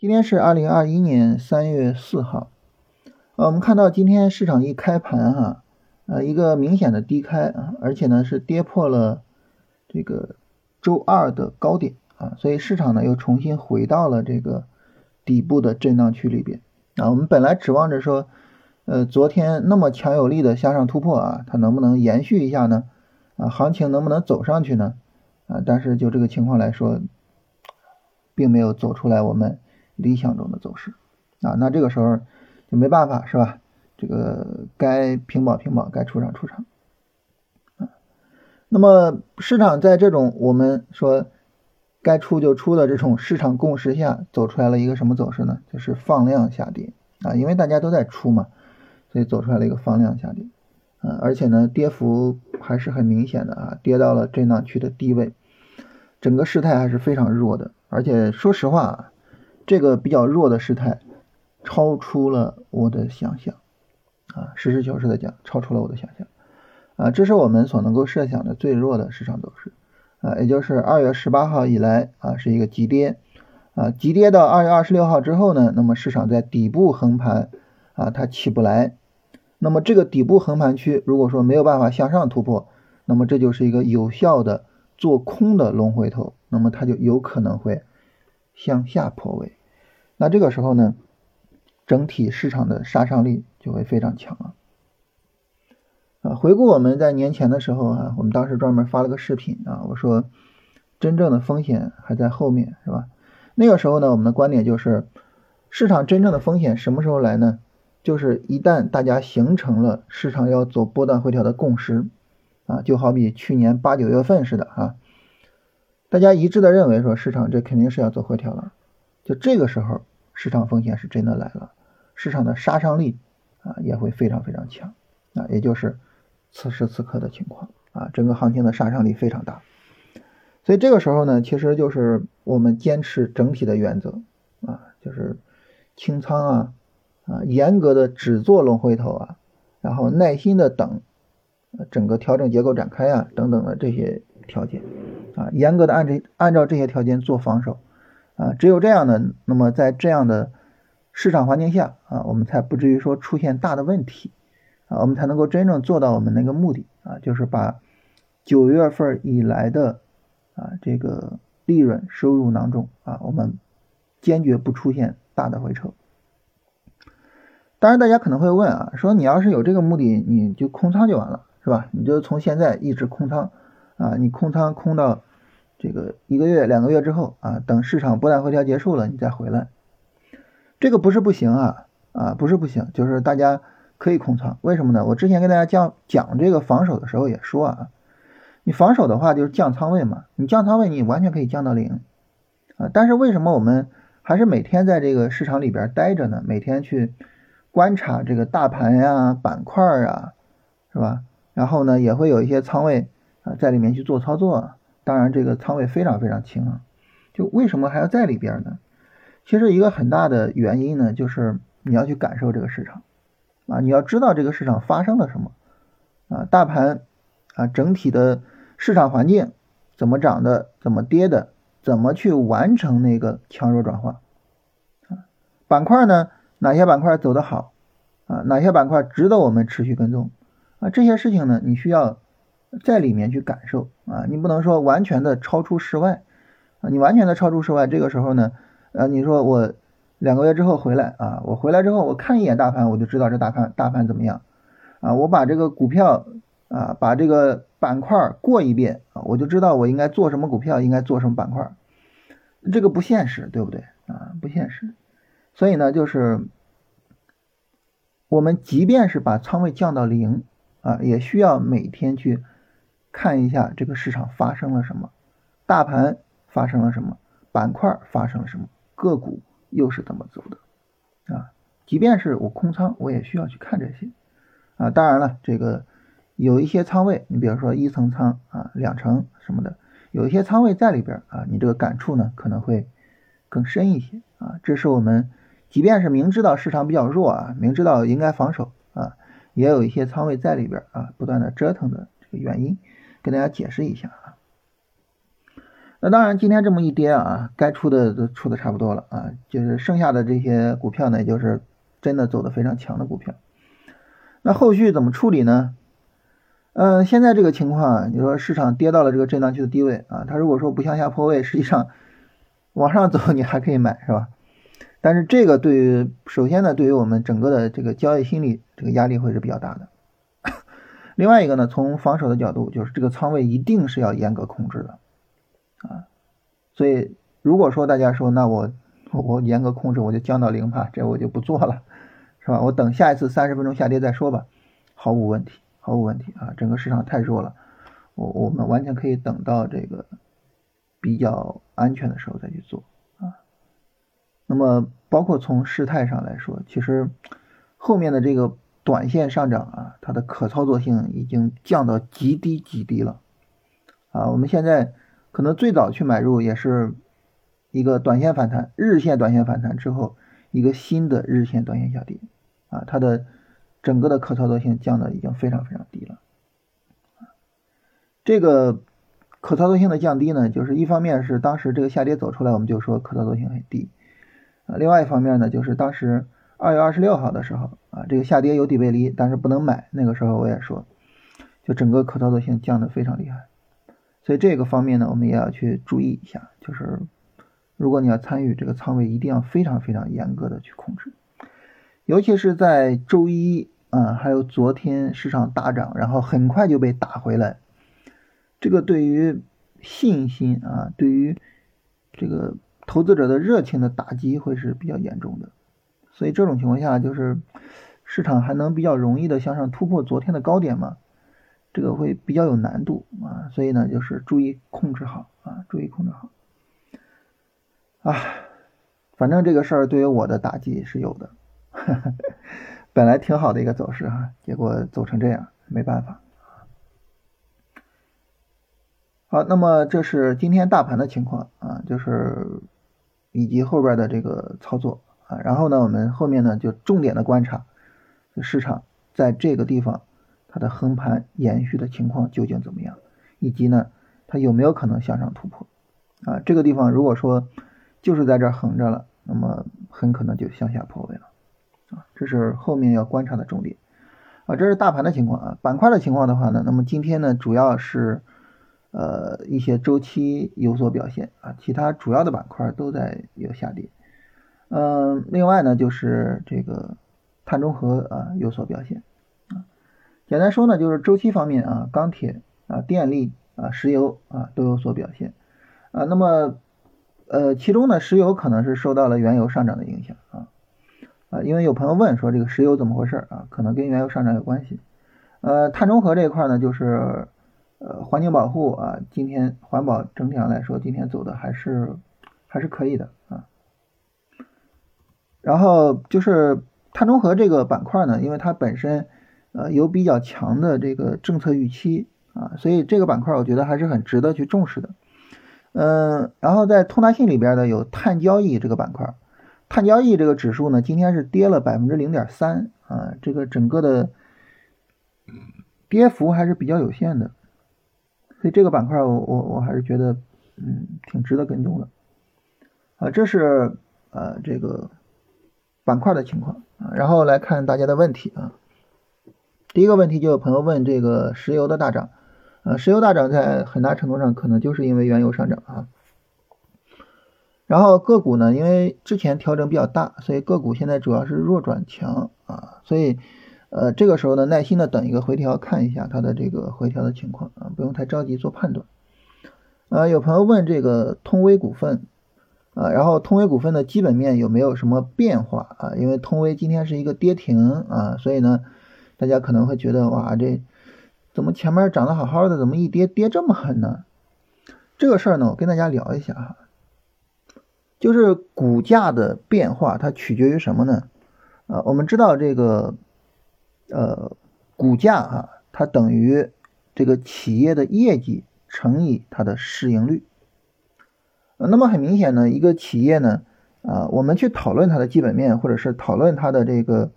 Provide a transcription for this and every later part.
今天是二零二一年三月四号，呃，我们看到今天市场一开盘哈，呃，一个明显的低开啊，而且呢是跌破了这个周二的高点啊，所以市场呢又重新回到了这个底部的震荡区里边啊。我们本来指望着说，呃，昨天那么强有力的向上突破啊，它能不能延续一下呢？啊，行情能不能走上去呢？啊，但是就这个情况来说，并没有走出来我们。理想中的走势啊，那这个时候就没办法是吧？这个该平保平保，该出场出场啊。那么市场在这种我们说该出就出的这种市场共识下，走出来了一个什么走势呢？就是放量下跌啊，因为大家都在出嘛，所以走出来了一个放量下跌啊，而且呢，跌幅还是很明显的啊，跌到了震荡区的低位，整个事态还是非常弱的，而且说实话啊。这个比较弱的事态，超出了我的想象，啊，实事求是的讲，超出了我的想象，啊，这是我们所能够设想的最弱的市场走势，啊，也就是二月十八号以来啊是一个急跌，啊，急跌到二月二十六号之后呢，那么市场在底部横盘，啊，它起不来，那么这个底部横盘区如果说没有办法向上突破，那么这就是一个有效的做空的龙回头，那么它就有可能会向下破位。那这个时候呢，整体市场的杀伤力就会非常强了。啊，回顾我们在年前的时候啊，我们当时专门发了个视频啊，我说真正的风险还在后面，是吧？那个时候呢，我们的观点就是，市场真正的风险什么时候来呢？就是一旦大家形成了市场要走波段回调的共识，啊，就好比去年八九月份似的啊，大家一致的认为说市场这肯定是要走回调了，就这个时候。市场风险是真的来了，市场的杀伤力啊也会非常非常强啊，也就是此时此刻的情况啊，整个行情的杀伤力非常大，所以这个时候呢，其实就是我们坚持整体的原则啊，就是清仓啊啊，严格的只做龙回头啊，然后耐心的等整个调整结构展开啊等等的这些条件啊，严格的按这按照这些条件做防守。啊，只有这样的，那么在这样的市场环境下啊，我们才不至于说出现大的问题啊，我们才能够真正做到我们那个目的啊，就是把九月份以来的啊这个利润收入囊中啊，我们坚决不出现大的回撤。当然，大家可能会问啊，说你要是有这个目的，你就空仓就完了，是吧？你就从现在一直空仓啊，你空仓空到。这个一个月、两个月之后啊，等市场波段回调结束了，你再回来，这个不是不行啊啊，不是不行，就是大家可以空仓。为什么呢？我之前跟大家讲讲这个防守的时候也说啊，你防守的话就是降仓位嘛，你降仓位你完全可以降到零啊。但是为什么我们还是每天在这个市场里边待着呢？每天去观察这个大盘呀、板块啊，是吧？然后呢，也会有一些仓位啊在里面去做操作。当然，这个仓位非常非常轻啊，就为什么还要在里边呢？其实一个很大的原因呢，就是你要去感受这个市场啊，你要知道这个市场发生了什么啊，大盘啊整体的市场环境怎么涨的，怎么跌的，怎么去完成那个强弱转化啊？板块呢，哪些板块走得好啊？哪些板块值得我们持续跟踪啊？这些事情呢，你需要。在里面去感受啊，你不能说完全的超出室外啊，你完全的超出室外，这个时候呢，呃，你说我两个月之后回来啊，我回来之后我看一眼大盘，我就知道这大盘大盘怎么样啊，我把这个股票啊，把这个板块过一遍啊，我就知道我应该做什么股票，应该做什么板块，这个不现实，对不对啊？不现实，所以呢，就是我们即便是把仓位降到零啊，也需要每天去。看一下这个市场发生了什么，大盘发生了什么，板块发生了什么，个股又是怎么走的啊？即便是我空仓，我也需要去看这些啊。当然了，这个有一些仓位，你比如说一层仓啊、两层什么的，有一些仓位在里边啊，你这个感触呢可能会更深一些啊。这是我们即便是明知道市场比较弱啊，明知道应该防守啊，也有一些仓位在里边啊，不断的折腾的这个原因。跟大家解释一下啊，那当然，今天这么一跌啊，该出的都出的差不多了啊，就是剩下的这些股票呢，也就是真的走的非常强的股票。那后续怎么处理呢？嗯，现在这个情况，你说市场跌到了这个震荡区的低位啊，它如果说不向下破位，实际上往上走你还可以买，是吧？但是这个对于首先呢，对于我们整个的这个交易心理，这个压力会是比较大的。另外一个呢，从防守的角度，就是这个仓位一定是要严格控制的。啊，所以如果说大家说那我我严格控制，我就降到零吧，这我就不做了，是吧？我等下一次三十分钟下跌再说吧，毫无问题，毫无问题啊！整个市场太弱了，我我们完全可以等到这个比较安全的时候再去做啊。那么包括从事态上来说，其实后面的这个短线上涨啊，它的可操作性已经降到极低极低了啊，我们现在。可能最早去买入也是一个短线反弹，日线短线反弹之后，一个新的日线短线下跌，啊，它的整个的可操作性降的已经非常非常低了。这个可操作性的降低呢，就是一方面是当时这个下跌走出来，我们就说可操作性很低，啊，另外一方面呢，就是当时二月二十六号的时候，啊，这个下跌有底背离，但是不能买，那个时候我也说，就整个可操作性降得非常厉害。所以这个方面呢，我们也要去注意一下，就是如果你要参与这个仓位，一定要非常非常严格的去控制，尤其是在周一啊，还有昨天市场大涨，然后很快就被打回来，这个对于信心啊，对于这个投资者的热情的打击会是比较严重的。所以这种情况下，就是市场还能比较容易的向上突破昨天的高点吗？这个会比较有难度啊，所以呢，就是注意控制好啊，注意控制好。啊，反正这个事儿对于我的打击是有的，本来挺好的一个走势哈，结果走成这样，没办法。好，那么这是今天大盘的情况啊，就是以及后边的这个操作啊，然后呢，我们后面呢就重点的观察市场在这个地方。它的横盘延续的情况究竟怎么样？以及呢，它有没有可能向上突破？啊，这个地方如果说就是在这横着了，那么很可能就向下破位了。啊，这是后面要观察的重点。啊，这是大盘的情况啊。板块的情况的话呢，那么今天呢，主要是呃一些周期有所表现啊，其他主要的板块都在有下跌。嗯，另外呢，就是这个碳中和啊有所表现啊。简单说呢，就是周期方面啊，钢铁啊、电力啊、石油啊都有所表现啊。那么，呃，其中呢，石油可能是受到了原油上涨的影响啊啊，因为有朋友问说这个石油怎么回事啊？可能跟原油上涨有关系。呃，碳中和这一块呢，就是呃环境保护啊，今天环保整体上来说，今天走的还是还是可以的。然后就是碳中和这个板块呢，因为它本身。呃，有比较强的这个政策预期啊，所以这个板块我觉得还是很值得去重视的。嗯，然后在通达信里边呢，有碳交易这个板块，碳交易这个指数呢，今天是跌了百分之零点三啊，这个整个的跌幅还是比较有限的，所以这个板块我我我还是觉得嗯挺值得跟踪的啊。这是呃这个板块的情况啊，然后来看大家的问题啊。第一个问题就有朋友问这个石油的大涨，呃，石油大涨在很大程度上可能就是因为原油上涨啊。然后个股呢，因为之前调整比较大，所以个股现在主要是弱转强啊，所以呃这个时候呢，耐心的等一个回调，看一下它的这个回调的情况啊，不用太着急做判断。呃，有朋友问这个通威股份啊，然后通威股份的基本面有没有什么变化啊？因为通威今天是一个跌停啊，所以呢。大家可能会觉得哇，这怎么前面涨得好好的，怎么一跌跌这么狠呢？这个事儿呢，我跟大家聊一下哈，就是股价的变化，它取决于什么呢？呃，我们知道这个呃股价啊，它等于这个企业的业绩乘以它的市盈率。那么很明显呢，一个企业呢，啊，我们去讨论它的基本面，或者是讨论它的这个。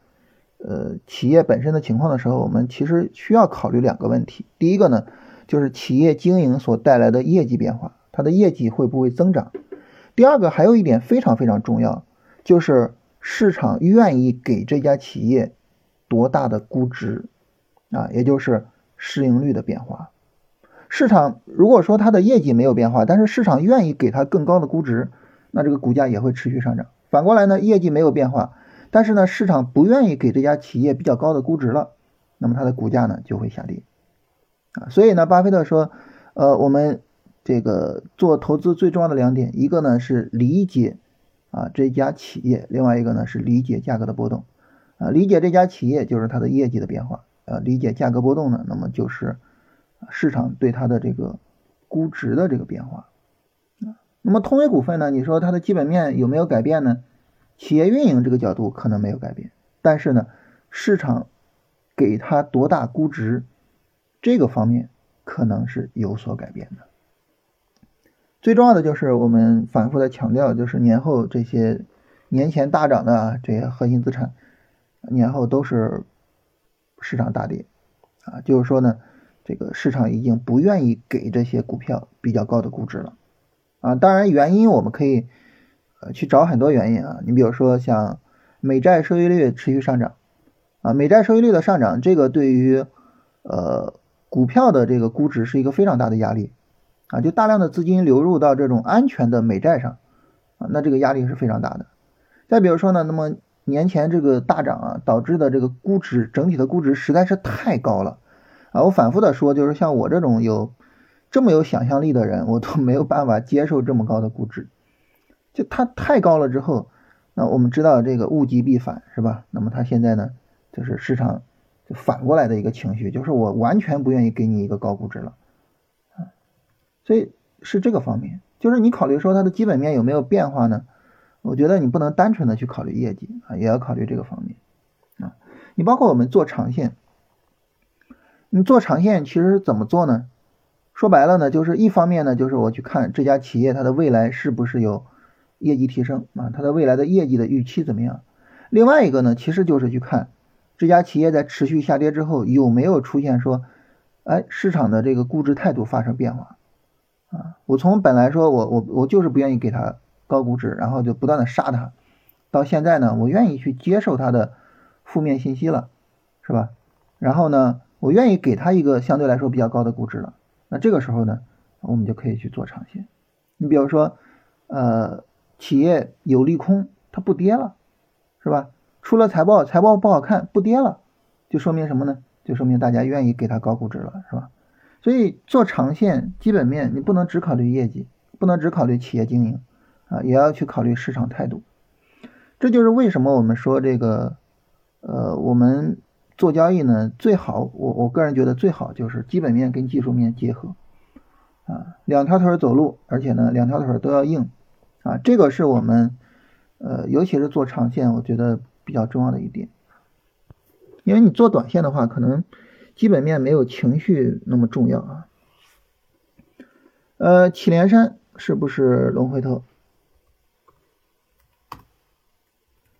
呃，企业本身的情况的时候，我们其实需要考虑两个问题。第一个呢，就是企业经营所带来的业绩变化它的业绩会不会增长？第二个还有一点非常非常重要，就是市场愿意给这家企业多大的估值啊，也就是市盈率的变化。市场如果说它的业绩没有变化，但是市场愿意给它更高的估值，那这个股价也会持续上涨。反过来呢，业绩没有变化，但是呢市场不愿意给这家企业比较高的估值了，那么它的股价呢就会下跌啊。所以呢，巴菲特说，呃，我们。这个做投资最重要的两点，一个呢是理解啊这家企业，另外一个呢是理解价格的波动啊。理解这家企业就是它的业绩的变化啊，理解价格波动呢，那么就是市场对它的这个估值的这个变化啊。那么通威股份呢，你说它的基本面有没有改变呢？企业运营这个角度可能没有改变，但是呢，市场给它多大估值这个方面可能是有所改变的。最重要的就是我们反复的强调，就是年后这些年前大涨的这些核心资产，年后都是市场大跌啊，就是说呢，这个市场已经不愿意给这些股票比较高的估值了啊。当然原因我们可以呃去找很多原因啊，你比如说像美债收益率持续上涨啊，美债收益率的上涨，这个对于呃股票的这个估值是一个非常大的压力。啊，就大量的资金流入到这种安全的美债上，啊，那这个压力是非常大的。再比如说呢，那么年前这个大涨啊，导致的这个估值整体的估值实在是太高了，啊，我反复的说，就是像我这种有这么有想象力的人，我都没有办法接受这么高的估值，就它太高了之后，那我们知道这个物极必反是吧？那么它现在呢，就是市场就反过来的一个情绪，就是我完全不愿意给你一个高估值了啊。所以是这个方面，就是你考虑说它的基本面有没有变化呢？我觉得你不能单纯的去考虑业绩啊，也要考虑这个方面啊。你包括我们做长线，你做长线其实怎么做呢？说白了呢，就是一方面呢，就是我去看这家企业它的未来是不是有业绩提升啊，它的未来的业绩的预期怎么样？另外一个呢，其实就是去看这家企业在持续下跌之后有没有出现说，哎，市场的这个估值态度发生变化。啊，我从本来说我我我就是不愿意给他高估值，然后就不断的杀他，到现在呢，我愿意去接受他的负面信息了，是吧？然后呢，我愿意给他一个相对来说比较高的估值了。那这个时候呢，我们就可以去做长线。你比如说，呃，企业有利空，它不跌了，是吧？出了财报，财报不好看，不跌了，就说明什么呢？就说明大家愿意给它高估值了，是吧？所以做长线基本面，你不能只考虑业绩，不能只考虑企业经营，啊，也要去考虑市场态度。这就是为什么我们说这个，呃，我们做交易呢，最好我我个人觉得最好就是基本面跟技术面结合，啊，两条腿走路，而且呢，两条腿都要硬，啊，这个是我们，呃，尤其是做长线，我觉得比较重要的一点。因为你做短线的话，可能。基本面没有情绪那么重要啊。呃，祁连山是不是龙回头？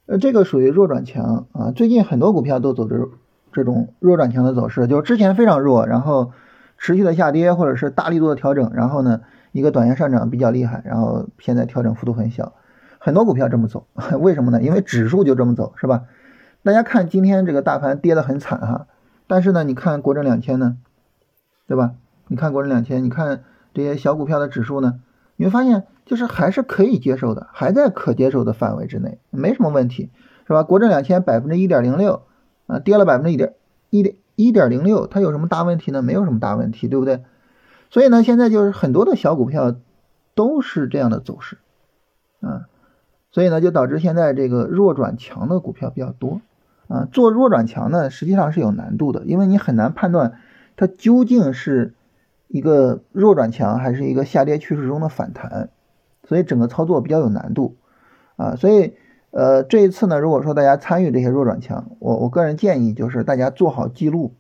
呃，这个属于弱转强啊。最近很多股票都走这这种弱转强的走势，就是之前非常弱，然后持续的下跌或者是大力度的调整，然后呢一个短线上涨比较厉害，然后现在调整幅度很小。很多股票这么走，为什么呢？因为指数就这么走，是吧？大家看今天这个大盘跌得很惨哈。但是呢，你看国证两千呢，对吧？你看国证两千，你看这些小股票的指数呢，你会发现就是还是可以接受的，还在可接受的范围之内，没什么问题，是吧？国证两千百分之一点零六啊，跌了百分之一点一点一点零六，它有什么大问题呢？没有什么大问题，对不对？所以呢，现在就是很多的小股票都是这样的走势啊，所以呢，就导致现在这个弱转强的股票比较多。啊，做弱转强呢，实际上是有难度的，因为你很难判断它究竟是一个弱转强还是一个下跌趋势中的反弹，所以整个操作比较有难度啊。所以呃，这一次呢，如果说大家参与这些弱转强，我我个人建议就是大家做好记录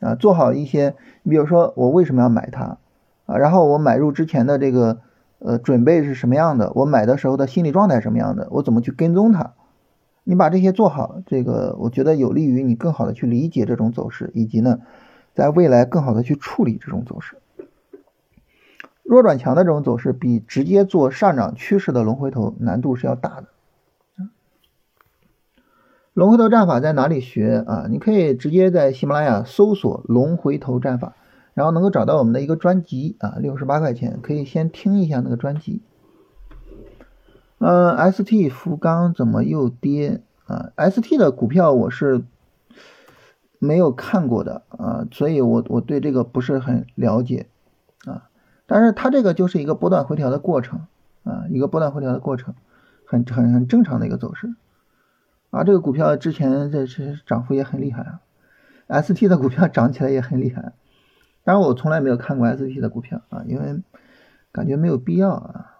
啊，做好一些，你比如说我为什么要买它啊，然后我买入之前的这个呃准备是什么样的，我买的时候的心理状态什么样的，我怎么去跟踪它。你把这些做好，这个我觉得有利于你更好的去理解这种走势，以及呢，在未来更好的去处理这种走势。弱转强的这种走势，比直接做上涨趋势的龙回头难度是要大的。龙回头战法在哪里学啊？你可以直接在喜马拉雅搜索“龙回头战法”，然后能够找到我们的一个专辑啊，六十八块钱，可以先听一下那个专辑。呃，ST 福钢怎么又跌啊？ST 的股票我是没有看过的啊，所以我我对这个不是很了解啊。但是它这个就是一个波段回调的过程啊，一个波段回调的过程，很很很正常的一个走势。啊，这个股票之前这这涨幅也很厉害啊，ST 的股票涨起来也很厉害，当然我从来没有看过 ST 的股票啊，因为感觉没有必要啊。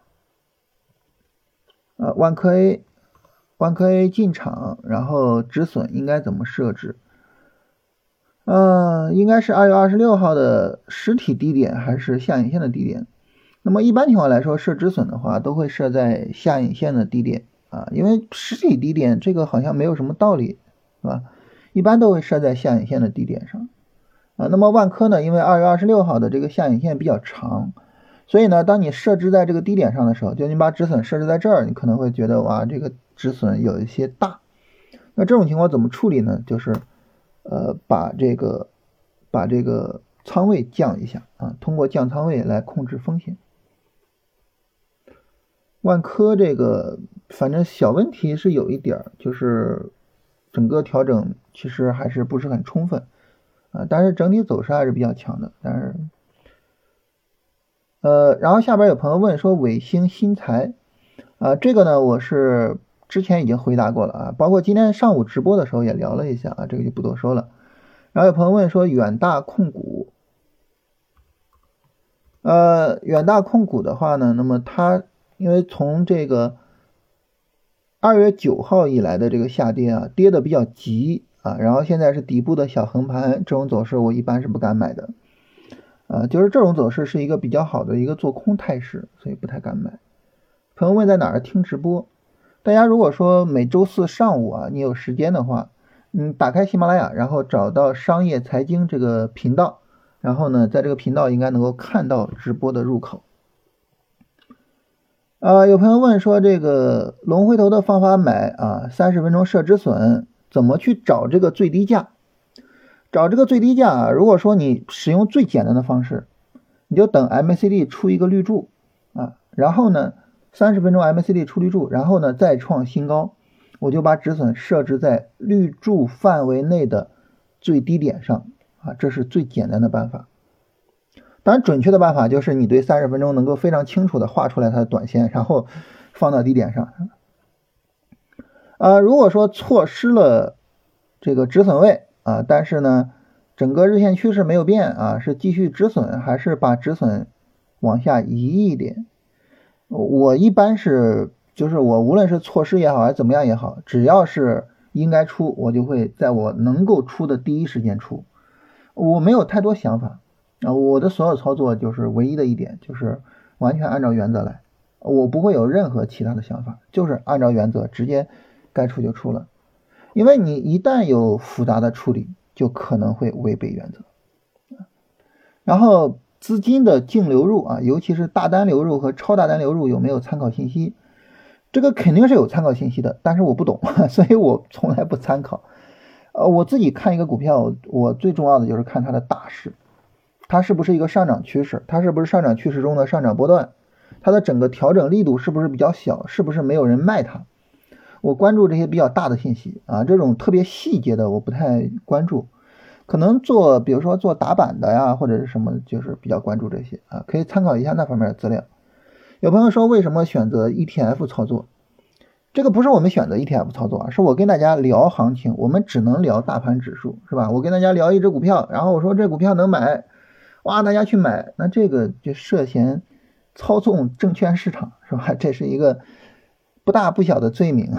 呃，万科 A，万科 A 进场，然后止损应该怎么设置？嗯，应该是二月二十六号的实体低点还是下影线的低点？那么一般情况来说，设止损的话都会设在下影线的低点。啊，因为实体低点这个好像没有什么道理，是吧？一般都会设在下影线的低点上，啊，那么万科呢？因为二月二十六号的这个下影线比较长，所以呢，当你设置在这个低点上的时候，就你把止损设置在这儿，你可能会觉得哇，这个止损有一些大。那这种情况怎么处理呢？就是，呃，把这个把这个仓位降一下啊，通过降仓位来控制风险。万科这个反正小问题是有一点，就是整个调整其实还是不是很充分啊，但是整体走势还是比较强的。但是，呃，然后下边有朋友问说伟星新材啊，这个呢我是之前已经回答过了啊，包括今天上午直播的时候也聊了一下啊，这个就不多说了。然后有朋友问说远大控股，呃，远大控股的话呢，那么它。因为从这个二月九号以来的这个下跌啊，跌的比较急啊，然后现在是底部的小横盘，这种走势我一般是不敢买的，啊，就是这种走势是一个比较好的一个做空态势，所以不太敢买。朋友问在哪儿听直播？大家如果说每周四上午啊，你有时间的话，嗯，打开喜马拉雅，然后找到商业财经这个频道，然后呢，在这个频道应该能够看到直播的入口。呃，有朋友问说，这个龙回头的方法买啊，三十分钟设止损，怎么去找这个最低价？找这个最低价啊，如果说你使用最简单的方式，你就等 MACD 出一个绿柱啊，然后呢，三十分钟 MACD 出绿柱，然后呢再创新高，我就把止损设置在绿柱范围内的最低点上啊，这是最简单的办法。当然，准确的办法就是你对三十分钟能够非常清楚的画出来它的短线，然后放到低点上。啊，如果说错失了这个止损位啊，但是呢，整个日线趋势没有变啊，是继续止损还是把止损往下移一点？我一般是就是我无论是错失也好还是怎么样也好，只要是应该出，我就会在我能够出的第一时间出，我没有太多想法。啊，我的所有操作就是唯一的一点，就是完全按照原则来，我不会有任何其他的想法，就是按照原则直接该出就出了。因为你一旦有复杂的处理，就可能会违背原则。然后资金的净流入啊，尤其是大单流入和超大单流入有没有参考信息？这个肯定是有参考信息的，但是我不懂，所以我从来不参考。呃，我自己看一个股票，我最重要的就是看它的大势。它是不是一个上涨趋势？它是不是上涨趋势中的上涨波段？它的整个调整力度是不是比较小？是不是没有人卖它？我关注这些比较大的信息啊，这种特别细节的我不太关注。可能做，比如说做打板的呀，或者是什么，就是比较关注这些啊，可以参考一下那方面的资料。有朋友说为什么选择 ETF 操作？这个不是我们选择 ETF 操作啊，是我跟大家聊行情，我们只能聊大盘指数，是吧？我跟大家聊一只股票，然后我说这股票能买。哇，大家去买，那这个就涉嫌操纵证券市场，是吧？这是一个不大不小的罪名。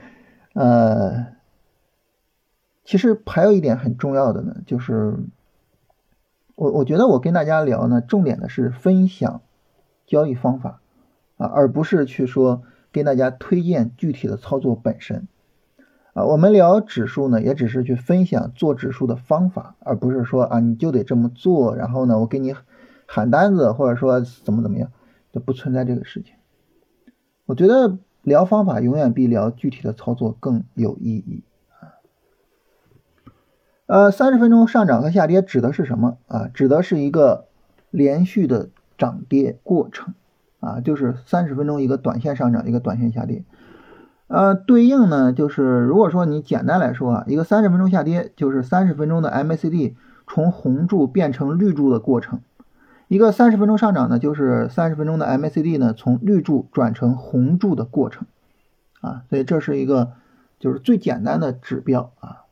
呃，其实还有一点很重要的呢，就是我我觉得我跟大家聊呢，重点的是分享交易方法啊，而不是去说跟大家推荐具体的操作本身。啊，我们聊指数呢，也只是去分享做指数的方法，而不是说啊你就得这么做。然后呢，我给你喊单子，或者说怎么怎么样，就不存在这个事情。我觉得聊方法永远比聊具体的操作更有意义啊。呃，三十分钟上涨和下跌指的是什么啊？指的是一个连续的涨跌过程啊，就是三十分钟一个短线上涨，一个短线下跌。呃，对应呢，就是如果说你简单来说啊，一个三十分钟下跌，就是三十分钟的 MACD 从红柱变成绿柱的过程；一个三十分钟上涨呢，就是三十分钟的 MACD 呢从绿柱转成红柱的过程。啊，所以这是一个就是最简单的指标啊。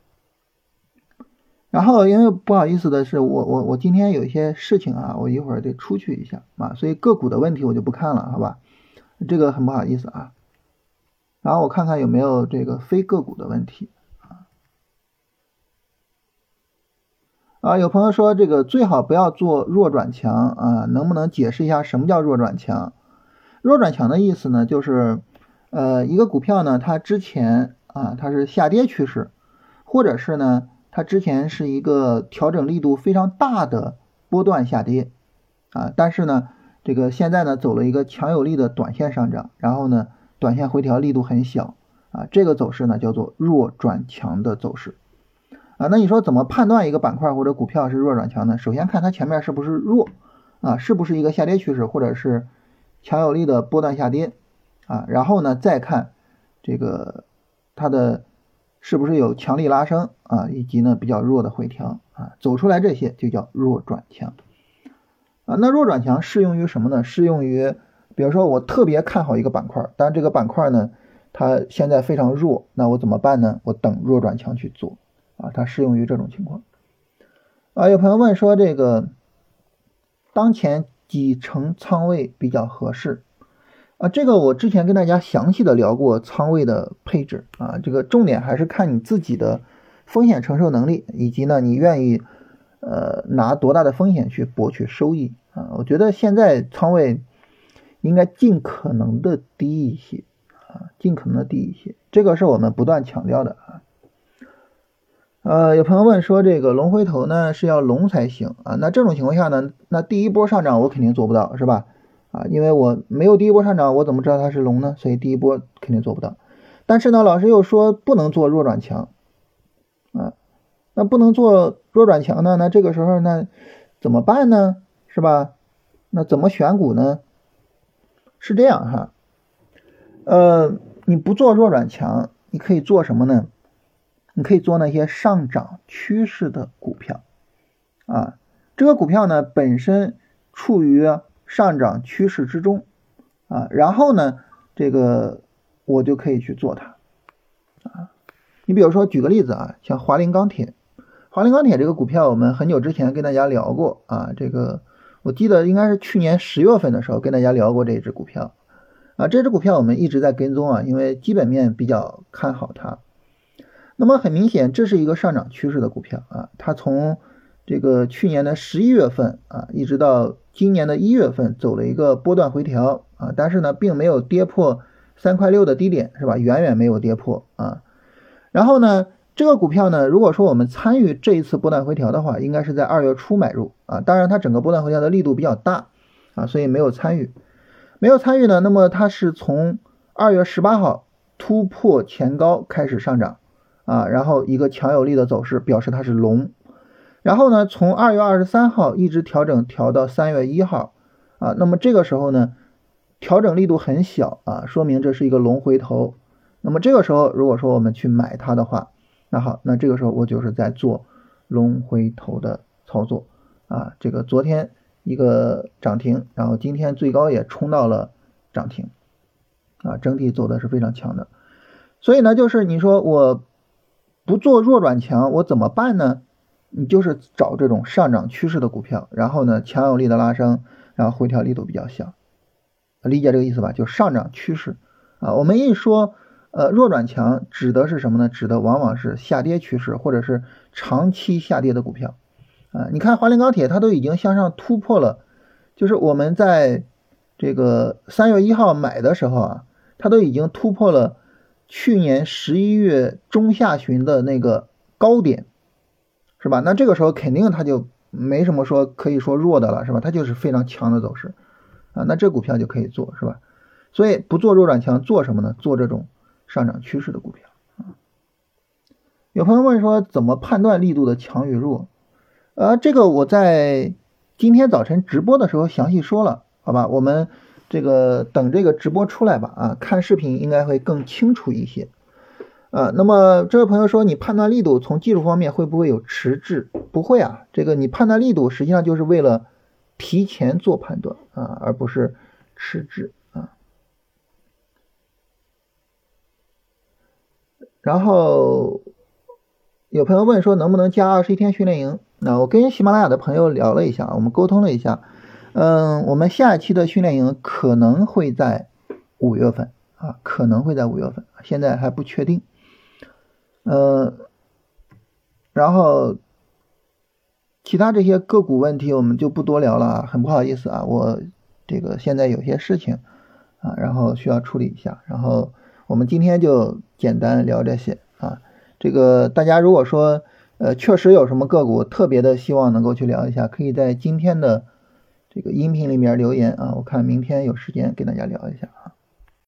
然后因为不好意思的是，我我我今天有一些事情啊，我一会儿得出去一下啊，所以个股的问题我就不看了，好吧？这个很不好意思啊。然后我看看有没有这个非个股的问题啊啊，有朋友说这个最好不要做弱转强啊，能不能解释一下什么叫弱转强？弱转强的意思呢，就是呃一个股票呢，它之前啊它是下跌趋势，或者是呢它之前是一个调整力度非常大的波段下跌啊，但是呢这个现在呢走了一个强有力的短线上涨，然后呢。短线回调力度很小啊，这个走势呢叫做弱转强的走势啊。那你说怎么判断一个板块或者股票是弱转强呢？首先看它前面是不是弱啊，是不是一个下跌趋势或者是强有力的波段下跌啊？然后呢再看这个它的是不是有强力拉升啊，以及呢比较弱的回调啊，走出来这些就叫弱转强啊。那弱转强适用于什么呢？适用于比如说我特别看好一个板块，但这个板块呢，它现在非常弱，那我怎么办呢？我等弱转强去做啊，它适用于这种情况。啊，有朋友问说这个当前几成仓位比较合适啊？这个我之前跟大家详细的聊过仓位的配置啊，这个重点还是看你自己的风险承受能力，以及呢你愿意呃拿多大的风险去博取收益啊？我觉得现在仓位。应该尽可能的低一些啊，尽可能的低一些，这个是我们不断强调的啊。呃，有朋友问说，这个龙回头呢是要龙才行啊？那这种情况下呢，那第一波上涨我肯定做不到，是吧？啊，因为我没有第一波上涨，我怎么知道它是龙呢？所以第一波肯定做不到。但是呢，老师又说不能做弱转强啊，那不能做弱转强呢？那这个时候呢怎么办呢？是吧？那怎么选股呢？是这样哈，呃，你不做弱转强，你可以做什么呢？你可以做那些上涨趋势的股票，啊，这个股票呢本身处于上涨趋势之中，啊，然后呢，这个我就可以去做它，啊，你比如说举个例子啊，像华菱钢铁，华菱钢铁这个股票我们很久之前跟大家聊过啊，这个。我记得应该是去年十月份的时候跟大家聊过这只股票，啊，这只股票我们一直在跟踪啊，因为基本面比较看好它。那么很明显，这是一个上涨趋势的股票啊，它从这个去年的十一月份啊，一直到今年的一月份走了一个波段回调啊，但是呢，并没有跌破三块六的低点，是吧？远远没有跌破啊。然后呢？这个股票呢，如果说我们参与这一次波段回调的话，应该是在二月初买入啊。当然，它整个波段回调的力度比较大啊，所以没有参与。没有参与呢，那么它是从二月十八号突破前高开始上涨啊，然后一个强有力的走势表示它是龙。然后呢，从二月二十三号一直调整调到三月一号啊，那么这个时候呢，调整力度很小啊，说明这是一个龙回头。那么这个时候，如果说我们去买它的话，那好，那这个时候我就是在做龙回头的操作啊。这个昨天一个涨停，然后今天最高也冲到了涨停啊，整体走的是非常强的。所以呢，就是你说我不做弱转强，我怎么办呢？你就是找这种上涨趋势的股票，然后呢强有力的拉升，然后回调力度比较小，理解这个意思吧？就上涨趋势啊。我们一说。呃，弱转强指的是什么呢？指的往往是下跌趋势或者是长期下跌的股票，啊，你看华菱钢铁它都已经向上突破了，就是我们在这个三月一号买的时候啊，它都已经突破了去年十一月中下旬的那个高点，是吧？那这个时候肯定它就没什么说可以说弱的了，是吧？它就是非常强的走势啊，那这股票就可以做，是吧？所以不做弱转强，做什么呢？做这种上涨趋势的股票啊。有朋友问说，怎么判断力度的强与弱？呃，这个我在今天早晨直播的时候详细说了，好吧？我们这个等这个直播出来吧，啊，看视频应该会更清楚一些。呃，那么这位朋友说，你判断力度从技术方面会不会有迟滞？不会啊，这个你判断力度实际上就是为了提前做判断啊，而不是迟滞啊。然后有朋友问说，能不能加二十一天训练营？那我跟喜马拉雅的朋友聊了一下，我们沟通了一下，嗯，我们下一期的训练营可能会在五月份啊，可能会在五月份，现在还不确定。呃，然后其他这些个股问题我们就不多聊了啊，很不好意思啊，我这个现在有些事情啊，然后需要处理一下，然后我们今天就简单聊这些啊。这个大家如果说呃确实有什么个股特别的希望能够去聊一下，可以在今天的这个音频里面留言啊，我看明天有时间跟大家聊一下。